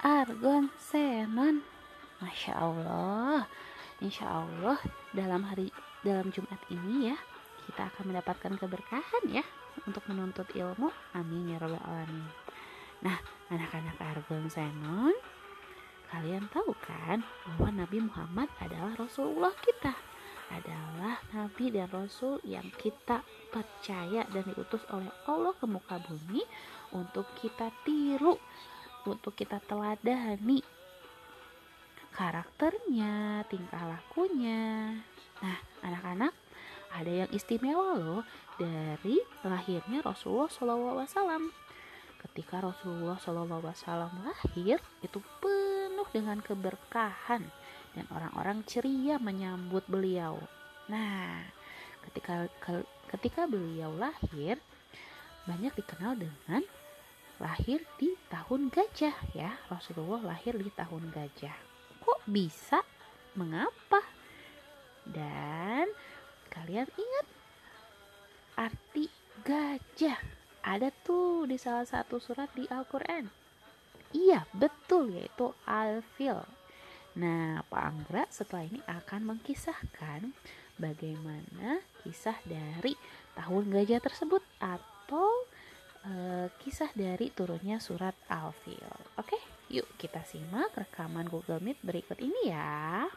argon senon Masya Allah. Insya Allah dalam hari dalam Jumat ini ya kita akan mendapatkan keberkahan ya untuk menuntut ilmu. Amin ya robbal alamin. Nah anak-anak argon senon kalian tahu kan bahwa Nabi Muhammad adalah Rasulullah kita. Adalah nabi dan rasul yang kita percaya dan diutus oleh Allah ke muka bumi untuk kita tiru, untuk kita teladani karakternya, tingkah lakunya. Nah, anak-anak, ada yang istimewa loh dari lahirnya Rasulullah SAW. Ketika Rasulullah SAW lahir, itu penuh dengan keberkahan dan orang-orang ceria menyambut beliau. Nah, ketika ketika beliau lahir, banyak dikenal dengan lahir di tahun gajah ya. Rasulullah lahir di tahun gajah. Kok bisa? Mengapa? Dan kalian ingat arti gajah? Ada tuh di salah satu surat di Al-Qur'an. Iya, betul yaitu al-fil Nah, Pak Anggra setelah ini akan mengkisahkan bagaimana kisah dari tahun gajah tersebut atau kisah dari turunnya surat Al-Fil. Oke, yuk kita simak rekaman Google Meet berikut ini ya.